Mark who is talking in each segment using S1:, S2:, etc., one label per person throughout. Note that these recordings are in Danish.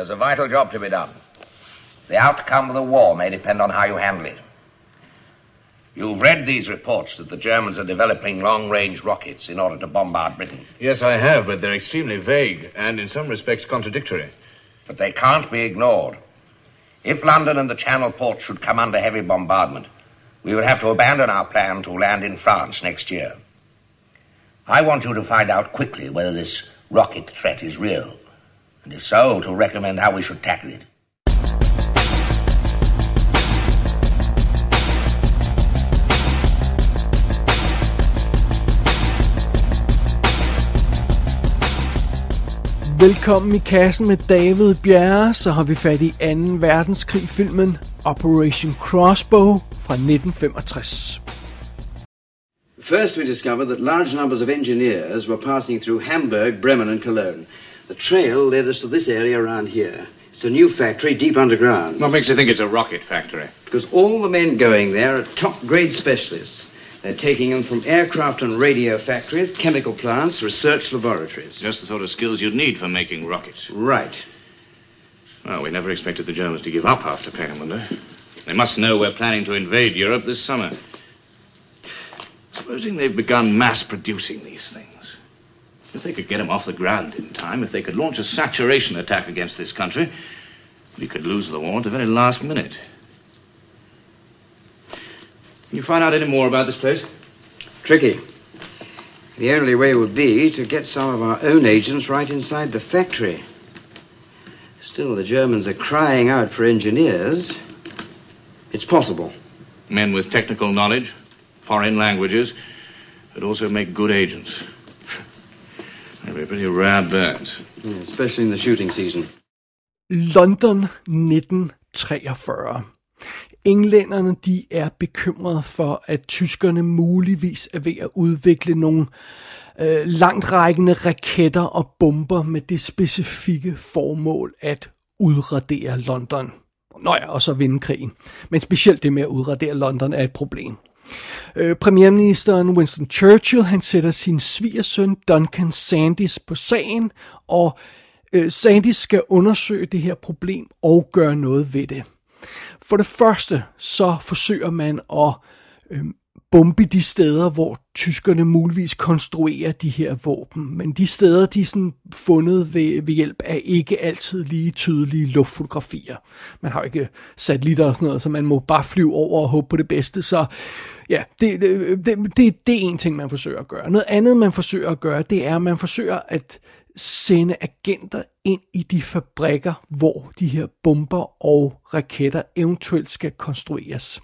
S1: There's a vital job to be done. The outcome of the war may depend on how you handle it. You've read these reports that the Germans are developing long-range rockets in order to bombard Britain.
S2: Yes, I have, but they're extremely vague and in some respects contradictory.
S1: But they can't be ignored. If London and the Channel ports should come under heavy bombardment, we would have to abandon our plan to land in France next year. I want you to find out quickly whether this rocket threat is real, and if so, to recommend how we should tackle it.
S3: Velkommen i kassen med David Bjerre, så har vi fat i 2. verdenskrig-filmen Operation Crossbow fra 1965.
S4: First, we discovered that large numbers of engineers were passing through Hamburg, Bremen, and Cologne. The trail led us to this area around here. It's a new factory deep underground.
S2: What makes you think it's a rocket factory?
S4: Because all the men going there are top grade specialists. They're taking them from aircraft and radio factories, chemical plants, research laboratories.
S2: Just the sort of skills you'd need for making rockets.
S4: Right.
S2: Well, we never expected the Germans to give up after Peenemünde. They must know we're planning to invade Europe this summer. Supposing they've begun mass producing these things. If they could get them off the ground in time, if they could launch a saturation attack against this country, we could lose the war at the very last minute. Can you find out any more about this place?
S4: Tricky. The only way would be to get some of our own agents right inside the factory. Still, the Germans are crying out for engineers. It's possible.
S2: Men with technical knowledge, foreign languages, but also make good agents. Pretty rare birds.
S4: Yeah, especially in the shooting season.
S3: London 1943. Englænderne de er bekymrede for, at tyskerne muligvis er ved at udvikle nogle øh, langtrækkende raketter og bomber med det specifikke formål at udradere London. Nå ja, og så vinde krigen. Men specielt det med at udradere London er et problem. Øh, premierministeren Winston Churchill, han sætter sin svigersøn Duncan Sandys på sagen, og øh, Sandys skal undersøge det her problem og gøre noget ved det. For det første, så forsøger man at øh, bombe de steder, hvor tyskerne muligvis konstruerer de her våben. Men de steder, de er sådan fundet ved, ved hjælp af ikke altid lige tydelige luftfotografier. Man har ikke satellitter og sådan noget, så man må bare flyve over og håbe på det bedste. Så ja, det, det, det, det, det er en ting, man forsøger at gøre. Noget andet, man forsøger at gøre, det er, at man forsøger at sende agenter ind i de fabrikker, hvor de her bomber og raketter eventuelt skal konstrueres.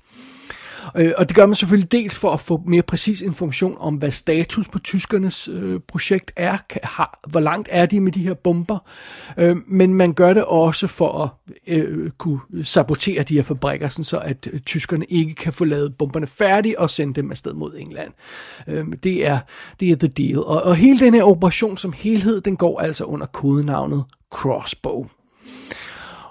S3: Øh, og det gør man selvfølgelig dels for at få mere præcis information om, hvad status på tyskernes øh, projekt er, har, hvor langt er de med de her bomber, øh, men man gør det også for at øh, kunne sabotere de her fabrikker, sådan så at øh, tyskerne ikke kan få lavet bomberne færdige og sende dem afsted mod England. Øh, det, er, det er the deal. Og, og hele den her operation som helhed, den går altså under kodenavnet Crossbow.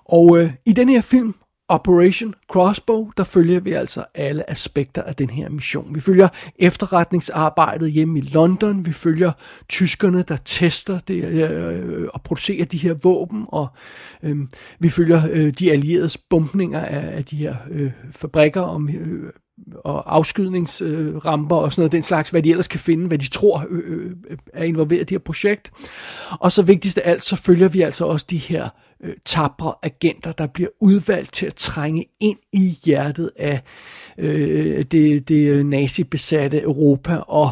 S3: Og øh, i den her film Operation Crossbow, der følger vi altså alle aspekter af den her mission. Vi følger efterretningsarbejdet hjemme i London, vi følger tyskerne, der tester det, øh, og producerer de her våben, og øh, vi følger øh, de allieredes bombninger af, af de her øh, fabrikker og, øh, og afskydningsramper øh, og sådan noget, den slags, hvad de ellers kan finde, hvad de tror øh, øh, er involveret i det her projekt. Og så vigtigst af alt, så følger vi altså også de her øh, Øh, tabre agenter, der bliver udvalgt til at trænge ind i hjertet af øh, det, det nazibesatte Europa og,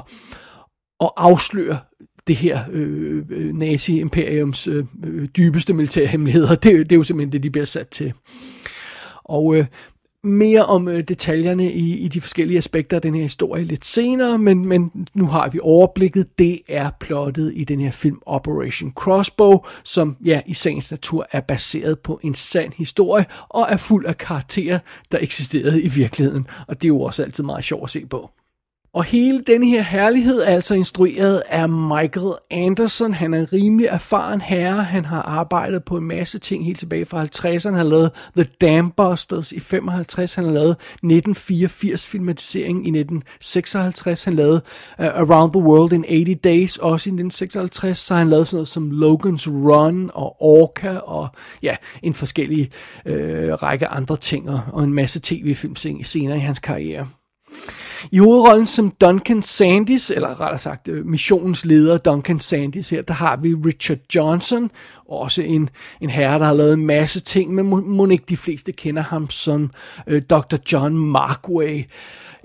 S3: og afsløre det her øh, nazi-imperiums øh, øh dybeste militære hemmeligheder. Det, det er jo simpelthen det, de bliver sat til. Og øh, mere om øh, detaljerne i, i de forskellige aspekter af den her historie lidt senere, men, men nu har vi overblikket. Det er plottet i den her film Operation Crossbow, som ja, i sagens natur er baseret på en sand historie og er fuld af karakterer, der eksisterede i virkeligheden. Og det er jo også altid meget sjovt at se på. Og hele den her herlighed er altså instrueret af Michael Anderson. Han er en rimelig erfaren herre. Han har arbejdet på en masse ting helt tilbage fra 50'erne. Han har lavet The Dambusters i 55. Han har lavet 1984 filmatisering i 1956. Han lavede uh, Around the World in 80 Days også i 1956. Så har han lavet sådan noget som Logan's Run og Orca og ja, en forskellig øh, række andre ting og en masse tv-film senere i hans karriere. I hovedrollen som Duncan Sandys, eller rettere sagt øh, missionens leder Duncan Sandys her, der har vi Richard Johnson, også en, en herre, der har lavet en masse ting, men må, må ikke de fleste kender ham som øh, Dr. John Markway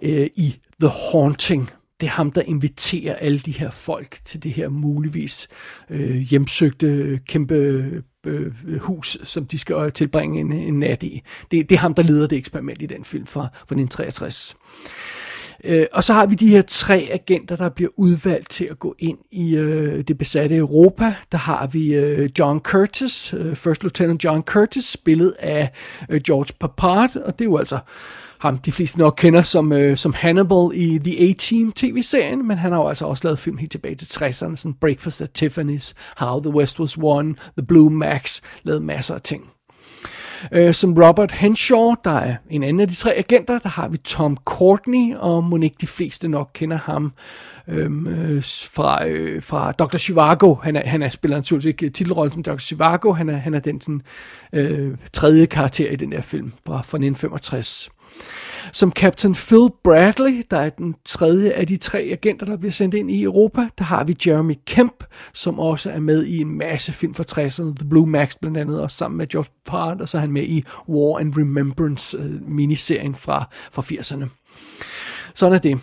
S3: øh, i The Haunting. Det er ham, der inviterer alle de her folk til det her muligvis øh, hjemsøgte kæmpe øh, øh hus, som de skal øh, tilbringe en, en nat i. Det, det er ham, der leder det eksperiment i den film fra, fra 1963. Øh, og så har vi de her tre agenter, der bliver udvalgt til at gå ind i øh, det besatte Europa. Der har vi øh, John Curtis, øh, First Lieutenant John Curtis, spillet af øh, George Papard, og det er jo altså ham, de fleste nok kender som, øh, som Hannibal i The A-Team tv-serien, men han har jo altså også lavet film helt tilbage til 60'erne, sådan Breakfast at Tiffany's, How the West Was Won, The Blue Max, lavet masser af ting. Øh, som Robert Henshaw, der er en anden af de tre agenter, der har vi Tom Courtney, og må ikke de fleste nok kender ham øhm, øh, fra, øh, fra Dr. Chivago. Han er, han er spiller naturligvis ikke øh, titelrollen som Dr. Chivago, han er, han er den sådan, øh, tredje karakter i den der film fra, fra 1965. Som Captain Phil Bradley, der er den tredje af de tre agenter, der bliver sendt ind i Europa. Der har vi Jeremy Kemp, som også er med i en masse film fra 60'erne. The Blue Max blandt andet, og sammen med George Part, og så er han med i War and Remembrance øh, miniserien fra, fra 80'erne. Sådan er det.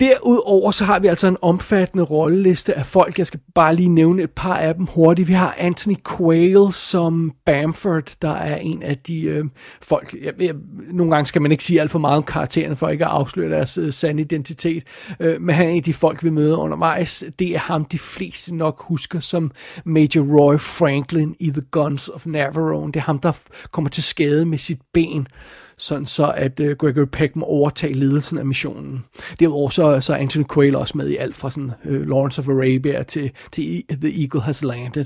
S3: Derudover så har vi altså en omfattende rolleliste af folk. Jeg skal bare lige nævne et par af dem hurtigt. Vi har Anthony Quayle som Bamford, der er en af de øh, folk. Jeg, jeg, nogle gange skal man ikke sige alt for meget om karaktererne, for ikke at afsløre deres øh, sande identitet. Øh, men han er en af de folk, vi møder undervejs. Det er ham, de fleste nok husker som Major Roy Franklin i The Guns of Navarone. Det er ham, der kommer til skade med sit ben sådan så at øh, Gregory Peck må overtage ledelsen af missionen. Derudover så, så er Anthony Quayle også med i alt fra sådan, øh, Lawrence of Arabia til, til e- The Eagle Has Landed.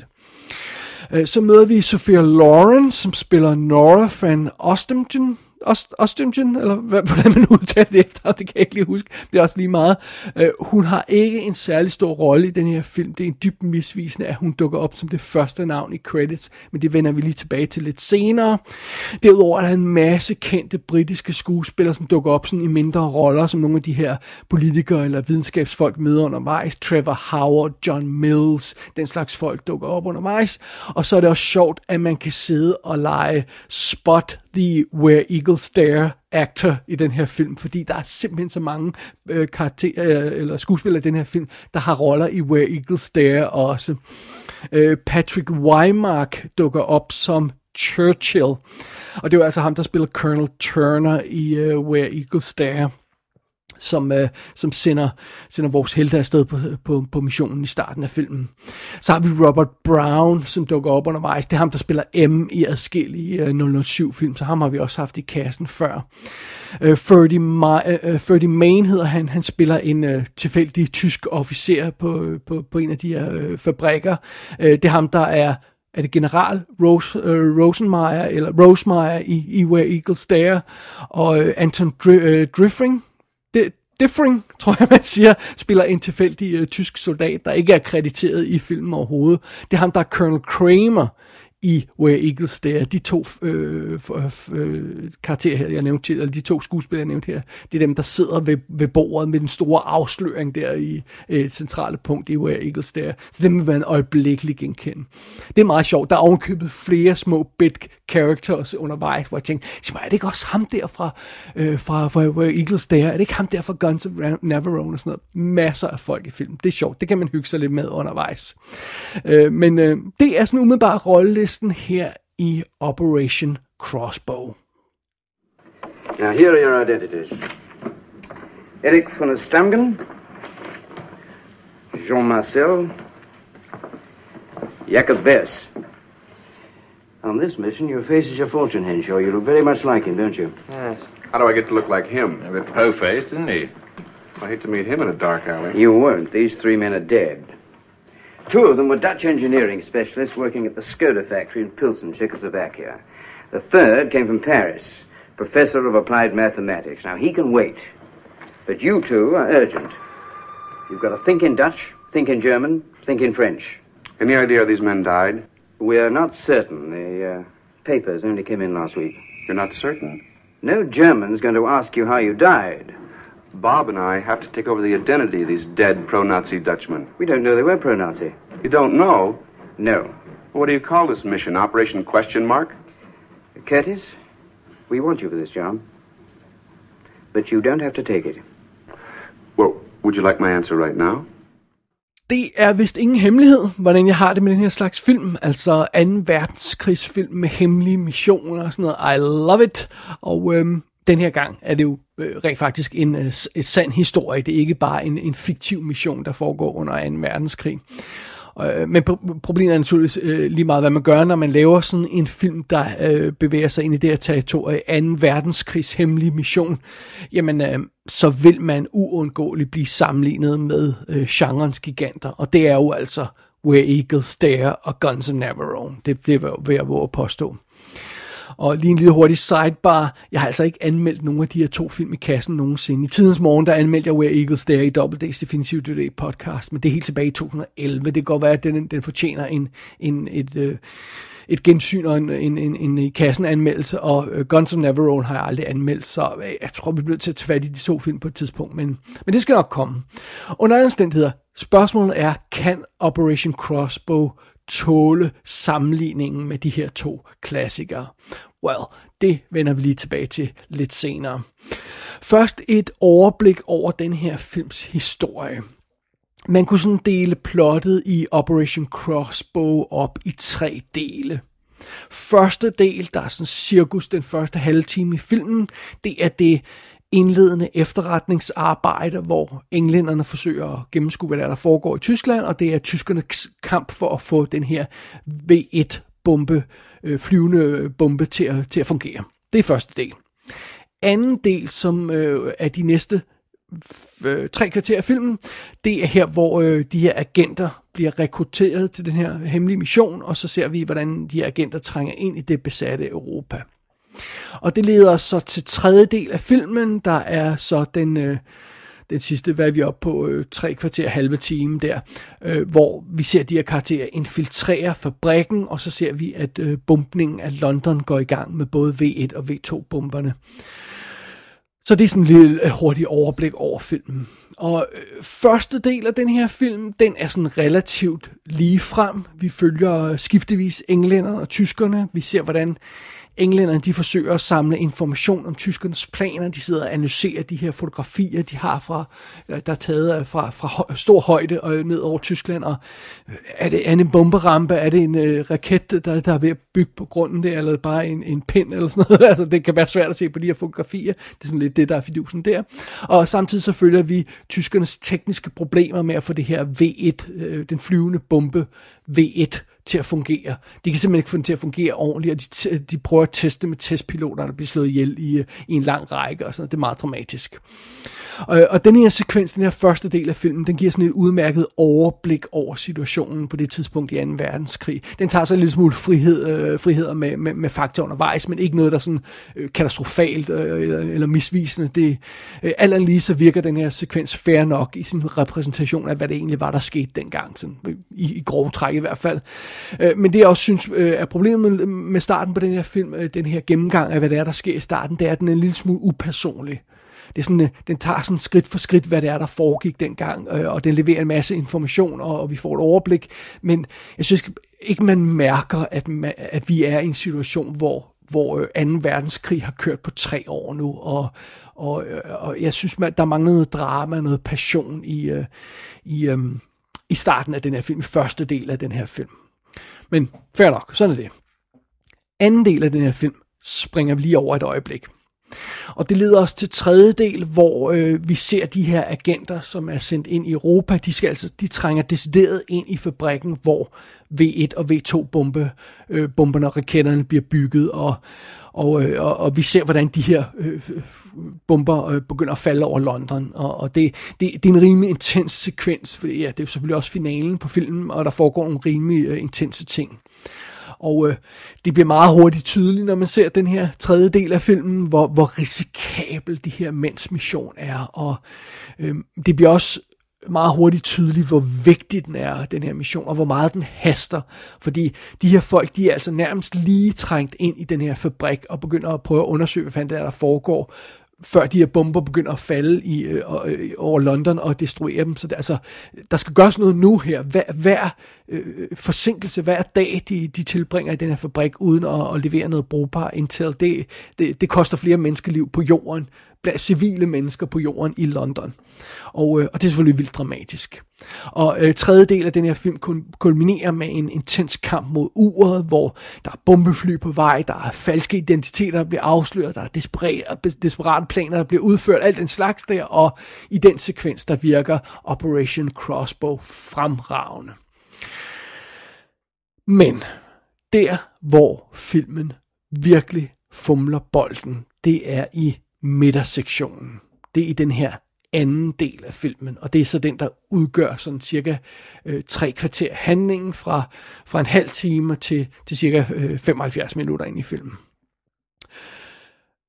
S3: Øh, så møder vi Sophia Loren, som spiller Nora van Ostenden, Ost, Ostingen, eller hvad, hvordan man udtaler det efter, det kan jeg ikke lige huske, det er også lige meget. Øh, hun har ikke en særlig stor rolle i den her film. Det er en dybt misvisende, at hun dukker op som det første navn i credits, men det vender vi lige tilbage til lidt senere. Derudover er der en masse kendte britiske skuespillere, som dukker op sådan i mindre roller, som nogle af de her politikere eller videnskabsfolk møder undervejs. Trevor Howard, John Mills, den slags folk dukker op undervejs. Og så er det også sjovt, at man kan sidde og lege spot the Where eagle Eagles Stare actor i den her film, fordi der er simpelthen så mange øh, karakterer, øh, eller skuespillere i den her film, der har roller i Where Eagles Stare også. Øh, Patrick Weimark dukker op som Churchill, og det er altså ham, der spiller Colonel Turner i øh, Where Eagles Stare som, øh, som sender, sender vores helte afsted på, på, på missionen i starten af filmen. Så har vi Robert Brown, som dukker op undervejs. Det er ham, der spiller M i adskillige øh, 007-film, så ham har vi også haft i kassen før. Øh, Ferdy, Ma- øh, Ferdy Main hedder han. Han spiller en øh, tilfældig tysk officer på, på, på en af de her øh, fabrikker. Øh, det er ham, der er er det general Rose, uh, Rosenmeier, eller Rosemeyer i, i Where Eagles Stare, og uh, Anton Dr- uh, Driffring, Differing, tror jeg man siger, spiller en tilfældig uh, tysk soldat, der ikke er krediteret i filmen overhovedet. Det er ham, der er Colonel Kramer i Where Eagles Dare. De to øh, øh, øh, karakterer her, jeg nævnte, eller de to skuespillere, jeg nævnte her, det er dem, der sidder ved, ved bordet med den store afsløring der i øh, centrale punkt i Where Eagles Dare. Så dem vil være en øjeblikkelig genkende. Det er meget sjovt. Der er ovenkøbet flere små bit characters undervejs, hvor jeg tænkte, mig, er det ikke også ham der fra, øh, fra, fra fra Eagles der? Er det ikke ham der fra Guns of Navarone og sådan noget? Masser af folk i filmen. Det er sjovt. Det kan man hygge sig lidt med undervejs. Øh, men øh, det er sådan umiddelbart rollelisten her i Operation Crossbow.
S4: Now, here are your identities. Eric von Stamgen, Jean Marcel, Jacob Bess. On this mission, your face is your fortune, Henshaw. You look very much like him, don't you?
S5: Yes. How do I get to look like him?
S2: A bit po-faced, isn't he?
S5: I hate to meet him in a dark alley.
S4: You won't. These three men are dead. Two of them were Dutch engineering specialists working at the Skoda factory in Pilsen, Czechoslovakia. The third came from Paris, professor of applied mathematics. Now, he can wait. But you two are urgent. You've got to think in Dutch, think in German, think in French.
S5: Any idea these men died?
S4: We're not certain. The uh, papers only came in last week.
S5: You're not certain.
S4: No German's going to ask you how you died.
S5: Bob and I have to take over the identity of these dead pro-Nazi Dutchmen.
S4: We don't know they were pro-Nazi.
S5: You don't know?
S4: No.
S5: What do you call this mission? Operation Question Mark?
S4: Curtis, we want you for this job. But you don't have to take it.
S5: Well, would you like my answer right now?
S3: Det er vist ingen hemmelighed, hvordan jeg har det med den her slags film. Altså 2. verdenskrigsfilm med hemmelige missioner og sådan noget. I love it. Og øhm, den her gang er det jo øh, rent faktisk en øh, et sand historie. Det er ikke bare en, en fiktiv mission, der foregår under 2. verdenskrig. Øh, men pro- problemet er naturligvis øh, lige meget, hvad man gør, når man laver sådan en film, der øh, bevæger sig ind i det her territorie, 2. verdenskrigs hemmelige mission, jamen øh, så vil man uundgåeligt blive sammenlignet med øh, genrens giganter, og det er jo altså Where Eagles Dare og Guns N' Navarone. Det, det vil jeg våge at påstå. Og lige en lille hurtig sidebar. Jeg har altså ikke anmeldt nogen af de her to film i kassen nogensinde. I tidens morgen, der anmeldte jeg Where Eagles Dare i Double D's Definitive Today podcast, men det er helt tilbage i 2011. Det kan godt være, at den, den fortjener en, en, et, øh, et gensyn og en, en, en, en i kassen anmeldelse, og øh, Guns N' Navarone har jeg aldrig anmeldt, så øh, jeg tror, vi bliver til at tage fat i de to film på et tidspunkt, men, men det skal nok komme. Under alle omstændigheder, spørgsmålet er, kan Operation Crossbow tåle sammenligningen med de her to klassikere? Well, det vender vi lige tilbage til lidt senere. Først et overblik over den her films historie. Man kunne sådan dele plottet i Operation Crossbow op i tre dele. Første del, der er sådan cirkus den første halve time i filmen, det er det indledende efterretningsarbejde, hvor englænderne forsøger at gennemskue, hvad der, er, der foregår i Tyskland, og det er tyskernes kamp for at få den her V1-bombe, øh, flyvende bombe til at, til at fungere. Det er første del. Anden del, som øh, er de næste øh, tre kvarter af filmen, det er her, hvor øh, de her agenter bliver rekrutteret til den her hemmelige mission, og så ser vi, hvordan de her agenter trænger ind i det besatte Europa. Og det leder os så til tredje del af filmen, der er så den, øh, den sidste, hvad er vi oppe på, øh, tre kvarter, halve time der, øh, hvor vi ser de her karakterer infiltrere fabrikken, og så ser vi, at øh, bumpningen af London går i gang med både V1 og V2-bomberne. Så det er sådan en lille øh, hurtig overblik over filmen. Og øh, første del af den her film, den er sådan relativt lige frem. Vi følger skiftevis englænderne og tyskerne. Vi ser, hvordan englænderne de forsøger at samle information om tyskernes planer. De sidder og analyserer de her fotografier, de har fra, øh, der er taget fra, fra stor højde og ned over Tyskland. Og øh, er det, er det en bomberampe? Er det en øh, raket, der, der er ved at bygge på grunden der? Eller bare en, en pind eller sådan noget? altså, det kan være svært at se på de her fotografier. Det er sådan lidt det, der er fidusen der. Og samtidig så følger vi tyskernes tekniske problemer med at få det her V1, øh, den flyvende bombe V1 til at fungere. De kan simpelthen ikke få den til at fungere ordentligt, og de, de prøver at teste med testpiloter, der bliver slået ihjel i, i en lang række, og sådan Det er meget dramatisk. Og, og den her sekvens, den her første del af filmen, den giver sådan et udmærket overblik over situationen på det tidspunkt i 2. verdenskrig. Den tager sig en lille smule frihed, øh, friheder med, med, med fakta undervejs, men ikke noget, der er sådan øh, katastrofalt øh, eller, eller misvisende. Det, øh, alt andet lige så virker den her sekvens fair nok i sin repræsentation af, hvad det egentlig var, der skete dengang, sådan, i, i grove træk i hvert fald. Øh, men det jeg også synes øh, er problemet med starten på den her film, øh, den her gennemgang af, hvad det er, der sker i starten, det er, at den er en lille smule upersonlig det er sådan, øh, den tager sådan skridt for skridt, hvad det er, der foregik dengang, øh, og den leverer en masse information, og, og vi får et overblik, men jeg synes ikke, man mærker, at, man, at vi er i en situation, hvor hvor øh, 2. Verdenskrig har kørt på tre år nu, og, og, øh, og jeg synes, man, der mangler noget drama, noget passion i, i, øhm, i starten af den her film, i første del af den her film. Men fair nok, sådan er det. Anden del af den her film springer vi lige over et øjeblik. Og det leder os til tredje del, hvor øh, vi ser de her agenter, som er sendt ind i Europa. De, skal altså, de trænger decideret ind i fabrikken, hvor V1 og V2 bombe, øh, bomberne og raketterne bliver bygget, og, og, øh, og, og vi ser, hvordan de her øh, bomber øh, begynder at falde over London, og, og det, det, det er en rimelig intens sekvens, for ja, det er selvfølgelig også finalen på filmen, og der foregår nogle rimelig øh, intense ting. Og øh, det bliver meget hurtigt tydeligt, når man ser den her tredje del af filmen, hvor, hvor risikabel de her mænds mission er. Og øh, det bliver også meget hurtigt tydeligt, hvor vigtig den er, den her mission, og hvor meget den haster. Fordi de her folk, de er altså nærmest lige trængt ind i den her fabrik, og begynder at prøve at undersøge, hvad fanden der, der foregår, før de her bomber begynder at falde i, øh, øh, over London og destruere dem. Så det, altså, der skal gøres noget nu her. Hver, hver øh, forsinkelse, hver dag, de, de tilbringer i den her fabrik, uden at, at levere noget brugbar intel, det, det, det koster flere menneskeliv på jorden, civile mennesker på jorden i London. Og, øh, og det er selvfølgelig vildt dramatisk. Og øh, tredje del af den her film kulminerer med en intens kamp mod uret, hvor der er bombefly på vej, der er falske identiteter, der bliver afsløret, der er desperate, desperate planer, der bliver udført, alt den slags der, og i den sekvens, der virker Operation Crossbow fremragende. Men der, hvor filmen virkelig fumler bolden, det er i midtersektionen. Det er i den her anden del af filmen, og det er så den, der udgør sådan cirka øh, tre kvarter handlingen fra, fra en halv time til, til cirka øh, 75 minutter ind i filmen.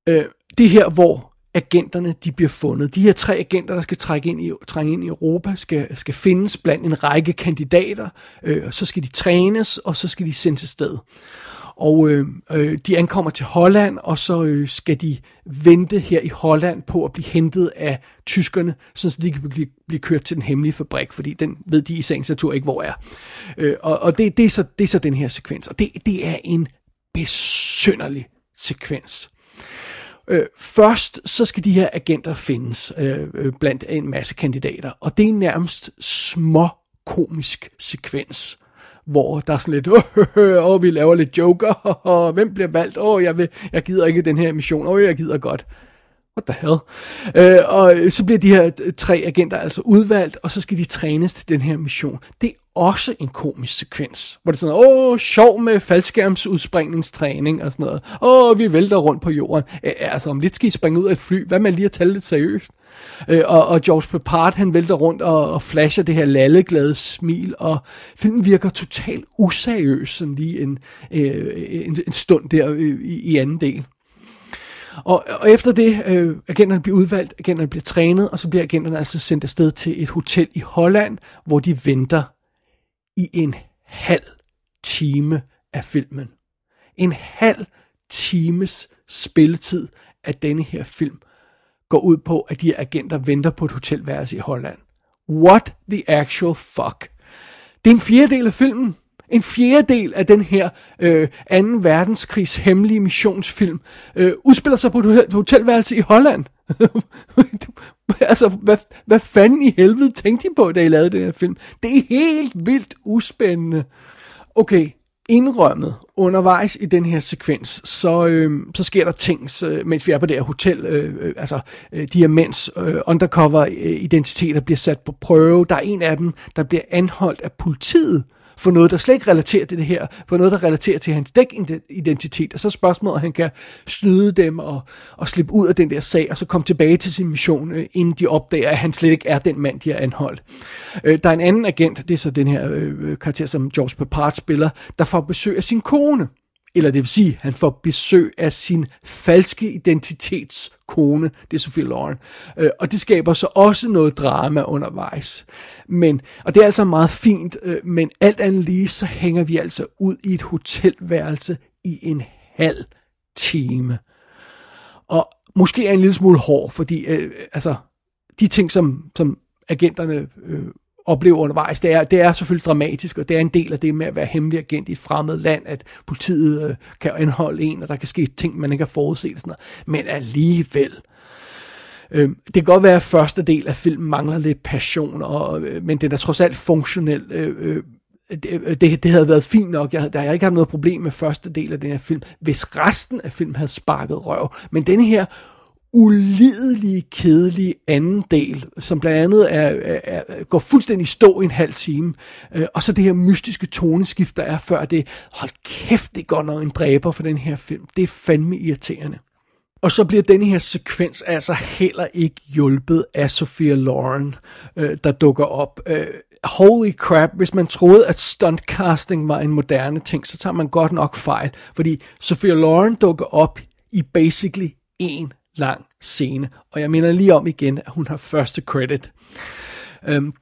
S3: Øh, det her, hvor agenterne de bliver fundet. De her tre agenter, der skal trække ind i, trænge ind i Europa, skal, skal findes blandt en række kandidater, øh, så skal de trænes, og så skal de sendes afsted. sted. Og øh, øh, de ankommer til Holland, og så øh, skal de vente her i Holland på at blive hentet af tyskerne, så de kan blive, blive kørt til den hemmelige fabrik, fordi den ved de i sagens natur ikke, hvor er. Øh, og og det, det, er så, det er så den her sekvens, og det, det er en besynderlig sekvens. Øh, først så skal de her agenter findes øh, øh blandt en masse kandidater, og det er nærmest små komisk sekvens hvor der er sådan lidt, åh, oh, vi laver lidt joker, og hvem bliver valgt, åh, oh, jeg, vil, jeg gider ikke den her mission, åh, oh, jeg gider godt. What the hell? Øh, og så bliver de her tre agenter altså udvalgt, og så skal de trænes til den her mission. Det er også en komisk sekvens, hvor det er sådan, åh, sjov med faldskærmsudspringningstræning og sådan noget. Åh, vi vælter rundt på jorden. Øh, altså, om lidt skal I springe ud af et fly. Hvad med lige at tale lidt seriøst? Øh, og, og George Papard, han vælter rundt og, og flasher det her lalleglade smil, og filmen virker totalt useriøs, sådan lige en, øh, en, en stund der i, i anden del. Og, og efter det, øh, agenterne bliver udvalgt, agenterne bliver trænet, og så bliver agenterne altså sendt afsted til et hotel i Holland, hvor de venter i en halv time af filmen. En halv times spilletid af denne her film går ud på, at de her agenter venter på et hotelværelse i Holland. What the actual fuck? Det er en fjerdedel af filmen. En fjerdedel af den her øh, 2. verdenskrigs hemmelige missionsfilm øh, udspiller sig på et hotelværelse i Holland. altså, hvad, hvad fanden i helvede tænkte de på, da I lavede den her film? Det er helt vildt uspændende. Okay, indrømmet undervejs i den her sekvens, så, øh, så sker der ting, så, mens vi er på det her hotel. Øh, øh, altså, øh, de her mænds øh, undercover-identiteter øh, bliver sat på prøve. Der er en af dem, der bliver anholdt af politiet for noget, der slet ikke relaterer til det her, for noget, der relaterer til hans dækidentitet, og så spørgsmålet, at han kan snyde dem og, og slippe ud af den der sag, og så komme tilbage til sin mission, øh, inden de opdager, at han slet ikke er den mand, de har anholdt. Øh, der er en anden agent, det er så den her øh, karakter, som George Papard spiller, der får besøg af sin kone, eller det vil sige, han får besøg af sin falske identitets kone, det er Sophie Loren. Øh, og det skaber så også noget drama undervejs. Men, og det er altså meget fint, øh, men alt andet lige, så hænger vi altså ud i et hotelværelse i en halv time. Og måske er en lille smule hård, fordi øh, altså, de ting, som, som agenterne øh, oplever undervejs, det er, det er selvfølgelig dramatisk, og det er en del af det med at være hemmelig agent i et fremmed land, at politiet øh, kan anholde en, og der kan ske ting, man ikke har forudset. Sådan noget. Men alligevel, øh, det kan godt være, at første del af filmen mangler lidt passion, og, øh, men den er trods alt funktionel. Øh, øh, det, øh, det, det havde været fint nok. Jeg, der har ikke haft noget problem med første del af den her film, hvis resten af filmen havde sparket røv. Men denne her ulidelige, kedelige anden del, som blandt andet er, er, er, går fuldstændig stå i en halv time, øh, og så det her mystiske toneskift, der er før det, hold kæft, det går nok en dræber for den her film. Det er fandme irriterende. Og så bliver denne her sekvens altså heller ikke hjulpet af Sophia Loren, øh, der dukker op. Øh, holy crap, hvis man troede, at stuntcasting var en moderne ting, så tager man godt nok fejl. Fordi Sophia Loren dukker op i basically en lang scene. Og jeg minder lige om igen, at hun har første credit. Øhm,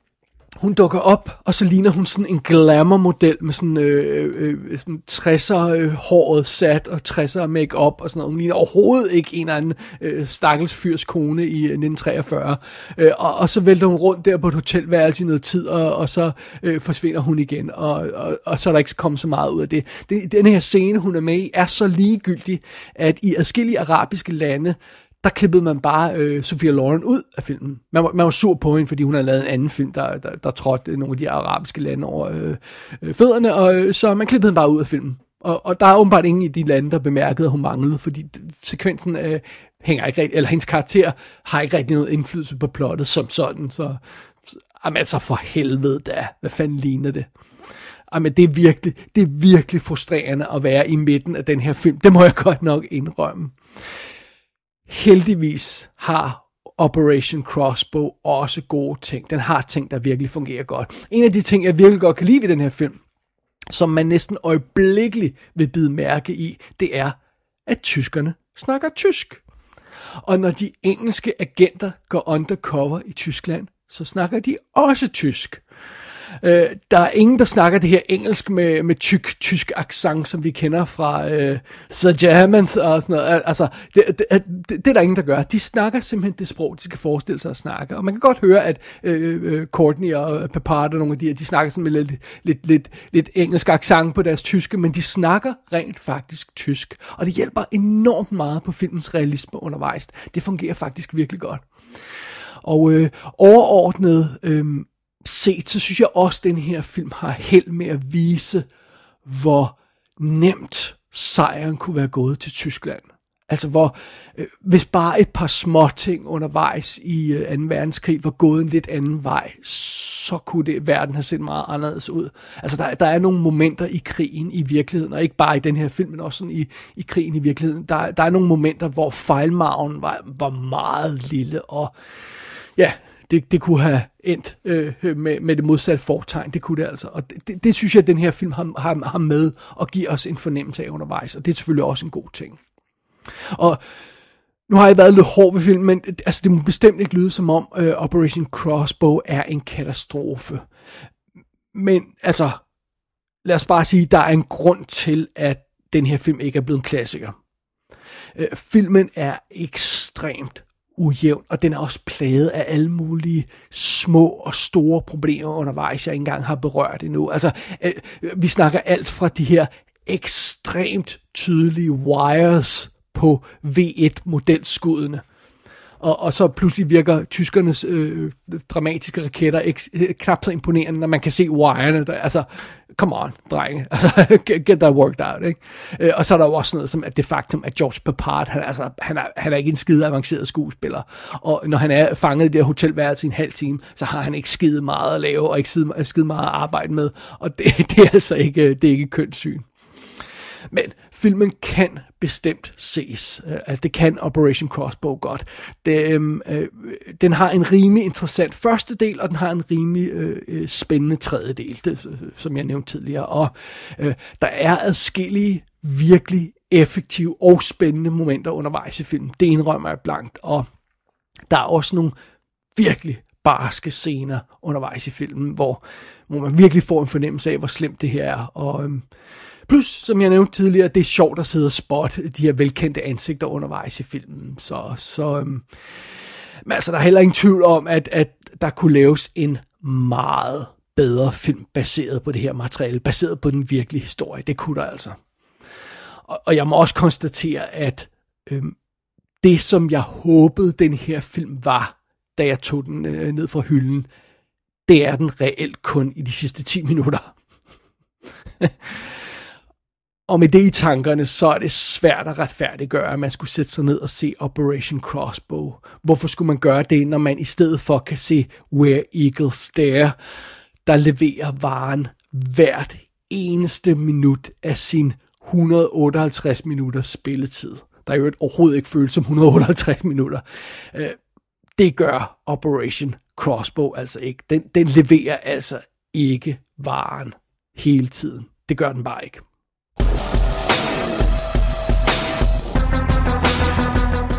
S3: hun dukker op, og så ligner hun sådan en glamour-model med sådan, øh, øh, øh sådan 60'er øh, håret sat og 60'er make-up og sådan noget. Hun ligner overhovedet ikke en eller anden øh, stakkels fyrs kone i øh, 1943. Øh, og, og så vælter hun rundt der på et hotelværelse i noget tid, og, og så øh, forsvinder hun igen, og, og, og så er der ikke kommet så meget ud af det. Den, Den her scene, hun er med i, er så ligegyldig, at i adskillige arabiske lande, der klippede man bare øh, Sofia Loren ud af filmen. Man var, man var sur på hende, fordi hun havde lavet en anden film, der, der, der trådte nogle af de arabiske lande over øh, øh, fødderne, og øh, så man klippede hende bare ud af filmen. Og, og der er åbenbart ingen i de lande, der bemærkede, at hun manglede, fordi sekvensen øh, hænger ikke rigtig, eller hendes karakter har ikke rigtig noget indflydelse på plottet som sådan, så, så jamen altså for helvede da, hvad fanden ligner det? Jamen, det er virkelig, det er virkelig frustrerende at være i midten af den her film. Det må jeg godt nok indrømme heldigvis har Operation Crossbow også gode ting. Den har ting, der virkelig fungerer godt. En af de ting, jeg virkelig godt kan lide ved den her film, som man næsten øjeblikkeligt vil bide mærke i, det er, at tyskerne snakker tysk. Og når de engelske agenter går undercover i Tyskland, så snakker de også tysk. Øh, der er ingen, der snakker det her engelsk med, med tyk, tysk accent, som vi kender fra øh, The Germans og sådan noget. Altså, det, det, det, det er der ingen, der gør. De snakker simpelthen det sprog, de skal forestille sig at snakke. Og man kan godt høre, at øh, øh Courtney og øh, Papard og nogle af de her, de snakker sådan med lidt, lidt, lidt, lidt engelsk accent på deres tyske, men de snakker rent faktisk tysk. Og det hjælper enormt meget på filmens realisme undervejs. Det fungerer faktisk virkelig godt. Og øh, overordnet øh, set, så synes jeg også, at den her film har held med at vise, hvor nemt sejren kunne være gået til Tyskland. Altså hvor, øh, hvis bare et par små ting undervejs i øh, 2. verdenskrig var gået en lidt anden vej, så kunne det, verden have set meget anderledes ud. Altså der, der er nogle momenter i krigen i virkeligheden, og ikke bare i den her film, men også sådan i, i krigen i virkeligheden. Der, der er nogle momenter, hvor fejlmagen var, var meget lille, og ja, det, det kunne have endt øh, med, med det modsatte fortegn. Det kunne det altså. Og det, det, det synes jeg, at den her film har, har, har med og giver os en fornemmelse af undervejs. Og det er selvfølgelig også en god ting. Og nu har jeg været lidt hård ved filmen, men altså, det må bestemt ikke lyde som om øh, Operation Crossbow er en katastrofe. Men altså, lad os bare sige, der er en grund til, at den her film ikke er blevet en klassiker. Øh, filmen er ekstremt ujævn, og den er også plaget af alle mulige små og store problemer undervejs, jeg ikke engang har berørt endnu. Altså, øh, øh vi snakker alt fra de her ekstremt tydelige wires på V1-modelskuddene, og, og så pludselig virker tyskernes øh, dramatiske raketter ikke, øh, knap så imponerende, når man kan se wirene. Der, altså, come on, drenge. Altså, get, get that worked out. Ikke? Øh, og så er der jo også noget som at det faktum, at George Papard, han, altså, han, er, han er ikke en skide avanceret skuespiller. Og når han er fanget i det her hotelværelse i en halv time, så har han ikke skide meget at lave, og ikke skide, skide meget at arbejde med. Og det, det er altså ikke, øh, det er ikke kønssyn. Men filmen kan bestemt ses. Øh, altså det kan Operation Crossbow godt. Det, øhm, øh, den har en rimelig interessant første del, og den har en rimelig øh, øh spændende tredje del, det, øh, som jeg nævnte tidligere. Og øh, der er adskillige virkelig effektive og spændende momenter undervejs i filmen. Det indrømmer jeg blankt. Og der er også nogle virkelig barske scener undervejs i filmen, hvor, hvor man virkelig får en fornemmelse af, hvor slemt det her er. Og øhm, Plus, som jeg nævnte tidligere, det er sjovt at sidde og spotte de her velkendte ansigter undervejs i filmen. Så, så øhm, men altså, der er heller ingen tvivl om, at, at der kunne laves en meget bedre film baseret på det her materiale, baseret på den virkelige historie. Det kunne der altså. Og, og jeg må også konstatere, at øhm, det, som jeg håbede, den her film var, da jeg tog den øh, ned fra hylden, det er den reelt kun i de sidste 10 minutter. Og med det i tankerne, så er det svært at retfærdiggøre, at man skulle sætte sig ned og se Operation Crossbow. Hvorfor skulle man gøre det, når man i stedet for kan se Where Eagles Stare, der leverer varen hvert eneste minut af sin 158 minutters spilletid. Der er jo overhovedet ikke føles som 158 minutter. Øh, det gør Operation Crossbow altså ikke. Den, den leverer altså ikke varen hele tiden. Det gør den bare ikke.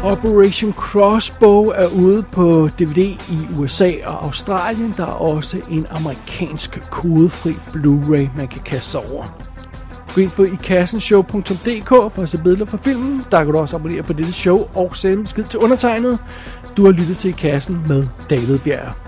S3: Operation Crossbow er ude på DVD i USA og Australien. Der er også en amerikansk kodefri Blu-ray, man kan kaste sig over. Gå ind på ikassenshow.dk for at se billeder fra filmen. Der kan du også abonnere på dette show og sende besked til undertegnet. Du har lyttet til I Kassen med David Bjerg.